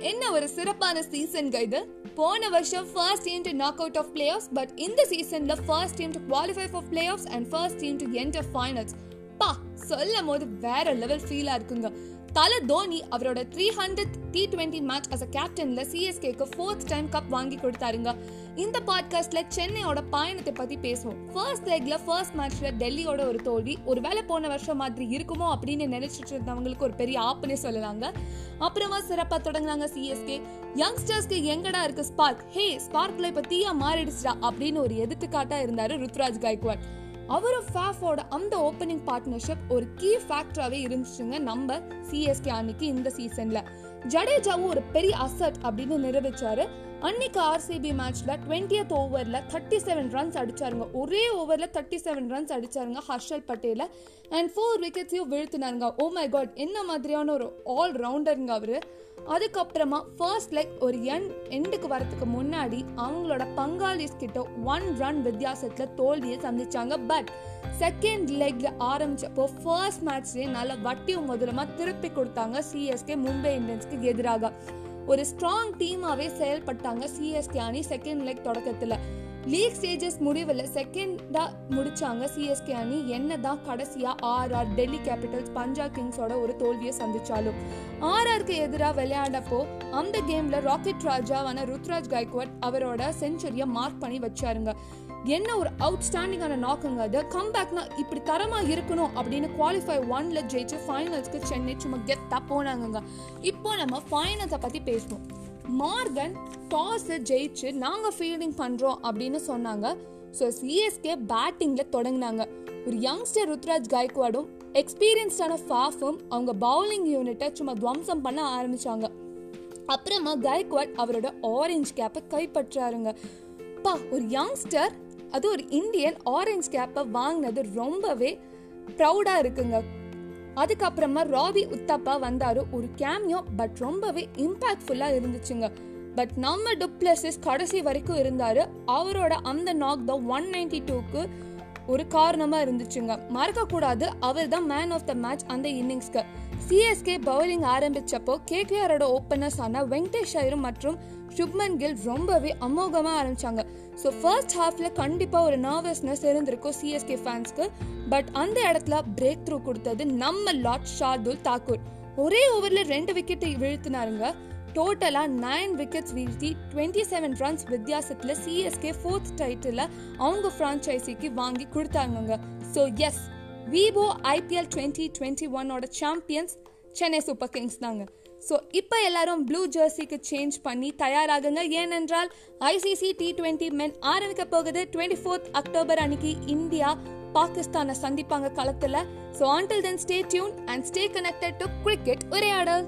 என்ன ஒரு சிறப்பான சீசன் இது? போன வருஷம் first team to knock out of play but இந்த சீசன்ல first team to qualify for play and first team to enter finals பா சொல்லும் போது வேற லெவல் ஃபீலா இருக்குங்க. தல தோனி அவரோட three hundred T twenty match as a கேப்டன்ல சிஎஸ்கேக்கு ஃபோர்த் டைம் கப் வாங்கி கொடுத்தாருங்க. இந்த பாட்காஸ்ட்ல சென்னையோட பயணத்தை பத்தி பேசுவோம். ஃபர்ஸ்ட் லெக்ல ஃபர்ஸ்ட் மேட்ச்ல டெல்லியோட ஒரு தோல்வி. ஒருவேளை போன வருஷம் மாதிரி இருக்குமோ அப்படின்னு நினைச்சிட்டு இருந்தவங்களுக்கு ஒரு பெரிய ஆப்புனே சொல்லலாங்க. அப்புறமா சிறப்பா தொடங்கினாங்க சிஎஸ்கே யங்ஸ்டர்ஸ்க்கு எங்கடா இருக்கு ஸ்பார்க் ஹே ஸ்பார்க்ல இப்ப தீயா மாறிடுச்சுடா அப்படின்னு ஒரு எடுத்துக்காட்டா இருந்தாரு ருத்ராஜ் கைக்வாட் அவரும் ஃபேஃபோட அந்த ஓப்பனிங் பார்ட்னர்ஷிப் ஒரு கீ ஃபேக்டராகவே இருந்துச்சுங்க நம்ம சிஎஸ்கே அன்னைக்கு இந்த சீசன்ல ஜடேஜாவும் ஒரு பெரிய அசட் அப்படின்னு நிரூபிச்சாரு. அன்னைக்கு ஆர்சிபி மேட்ச்ல டுவெண்ட்டியத் ஓவர்ல தேர்ட்டி செவன் ரன்ஸ் அடிச்சாருங்க. ஒரே ஓவர்ல தேர்ட்டி செவன் ரன்ஸ் அடிச்சாருங்க ஹர்ஷல் பட்டேல. அண்ட் ஃபோர் விக்கெட்ஸையும் வீழ்த்தினாருங்க. ஓ மை காட் என்ன மாதிரியான ஒரு ஆல் ரவுண்டருங்க அவரு. அதுக்கப்புறமா ஃபர்ஸ்ட் லெக் ஒரு என் எண்டுக்கு வரதுக்கு முன்னாடி அவங்களோட பங்காளிஸ் கிட்ட ஒன் ரன் வித்தியாசத்துல தோல்வியை சந்திச்சாங்க. பட் செகண்ட் லெக்ல ஆரம்பிச்சப்போ ஃபர்ஸ்ட் மேட்ச்லேயே நல்ல வட்டியும் முதலமா திருப்பி கொடுத்தாங்க. சிஎஸ்கே மும்பை இந்தியன்ஸ்க்கு எதிராக. ஒரு ஸ்ட்ராங் டீமாவே செயல்பட்டாங்க சிஎஸ்கே அணி செகண்ட் லெக் தொடக்கத்துல. லீக் ஸ்டேஜஸ் முடிவில் செகண்டா முடிச்சாங்க சிஎஸ்கே அணி என்னதான் கடைசியா ஆர்ஆர் டெல்லி கேபிட்டல்ஸ் பஞ்சாப் கிங்ஸோட ஒரு தோல்வியை சந்திச்சாலும். ஆர்ஆருக்கு எதிராக விளையாடப்போ அந்த கேம்ல ராக்கெட் ராஜாவான ருத்ராஜ் கைக்வாட் அவரோட செஞ்சுரியை மார்க் பண்ணி வச்சாருங்க. என்ன ஒரு அவுட்ஸ்டாண்டிங்கான நாக்குங்க அது கம்பேக்னா இப்படி தரமா இருக்கணும் அப்படின்னு குவாலிஃபை ஒன்ல ஜெயிச்சு ஃபைனல்ஸ்க்கு சென்னை சும்மா கெத்தா போனாங்கங்க. இப்போ நம்ம ஃபைனல்ஸை பத்தி பேசுவோம். மார்கன் டாஸ் ஜெயிச்சு நாங்க ஃபீல்டிங் பண்றோம் அப்படின்னு சொன்னாங்க. ஸோ சிஎஸ்கே பேட்டிங்கில் தொடங்கினாங்க. ஒரு யங்ஸ்டர் ருத்ராஜ் கைக்வாடும் எக்ஸ்பீரியன்ஸ்டான ஃபாஃபும் அவங்க பவுலிங் யூனிட்டை சும்மா துவம்சம் பண்ண ஆரம்பித்தாங்க அப்புறமா கைக்வாட் அவரோட ஆரஞ்சு கேப்பை கைப்பற்றாருங்க. பா ஒரு யங்ஸ்டர் அது ஒரு இந்தியன் ஆரஞ்ச் கேப்பை வாங்கினது ரொம்பவே ப்ரௌடாக இருக்குங்க. அதுக்கப்புறமா ராபி உத்தப்பா வந்தாரு. ஒரு கேமியோ பட் ரொம்பவே இம்பாக்ட்ஃபுல்லாக இருந்துச்சுங்க. பட் நம்ம டுப்ளசிஸ் கடைசி வரைக்கும் இருந்தாரு. அவரோட அந்த நாக் தான் ஒன் நைன்டி டூக்கு ஒரு காரணமாக இருந்துச்சுங்க. மறக்கக்கூடாது. அவர் தான் மேன் ஆஃப் த மேட்ச் அந்த இன்னிங்ஸ்க்கு சிஎஸ்கே பவுலிங் ஆரம்பிச்சப்போ கேகேஆரோட ஓப்பனர்ஸ் ஆன வெங்கடேஷ் ஐயரும் மற்றும் சுப்மன் கில் ரொம்பவே அமோகமா ஆரம்பித்தாங்க ஸோ ஃபர்ஸ்ட் ஹாஃப்ல கண்டிப்பாக ஒரு நர்வஸ்னஸ் இருந்திருக்கும் சிஎஸ்கே ஃபேன்ஸ்க்கு பட் அந்த இடத்துல பிரேக் த்ரூ கொடுத்தது நம்ம லாட் ஷார்துல் தாக்கூர் ஒரே ஓவர்ல ரெண்டு விக்கெட்டை வீழ்த்தினாருங்க. டோட்டலா நைன் விக்கெட்ஸ் வீழ்த்தி டுவெண்ட்டி செவன் ரன்ஸ் வித்தியாசத்துல சிஎஸ்கே ஃபோர்த் டைட்டில் அவங்க ஃப்ரான்ச்சைசிக்கு வாங்கி கொடுத்தாங்க so as Vivo IPL twenty twenty ஒன்னோட சாம்பியன்ஸ் சென்னை சூப்பர் கிங்ஸ் தாங்க. ஸோ இப்போ எல்லாரும் ப்ளூ ஜெர்சிக்கு சேஞ்ச் பண்ணி தயாராகுங்க. ஏனென்றால் ஐசிசி டி டுவெண்ட்டி மென் ஆரம்பிக்க போகுது டுவெண்ட்டி ஃபோர்த் அக்டோபர் அன்னைக்கு இந்தியா பாகிஸ்தானை சந்திப்பாங்க களத்தில். So until then stay tuned and stay connected to cricket உரையாடல்.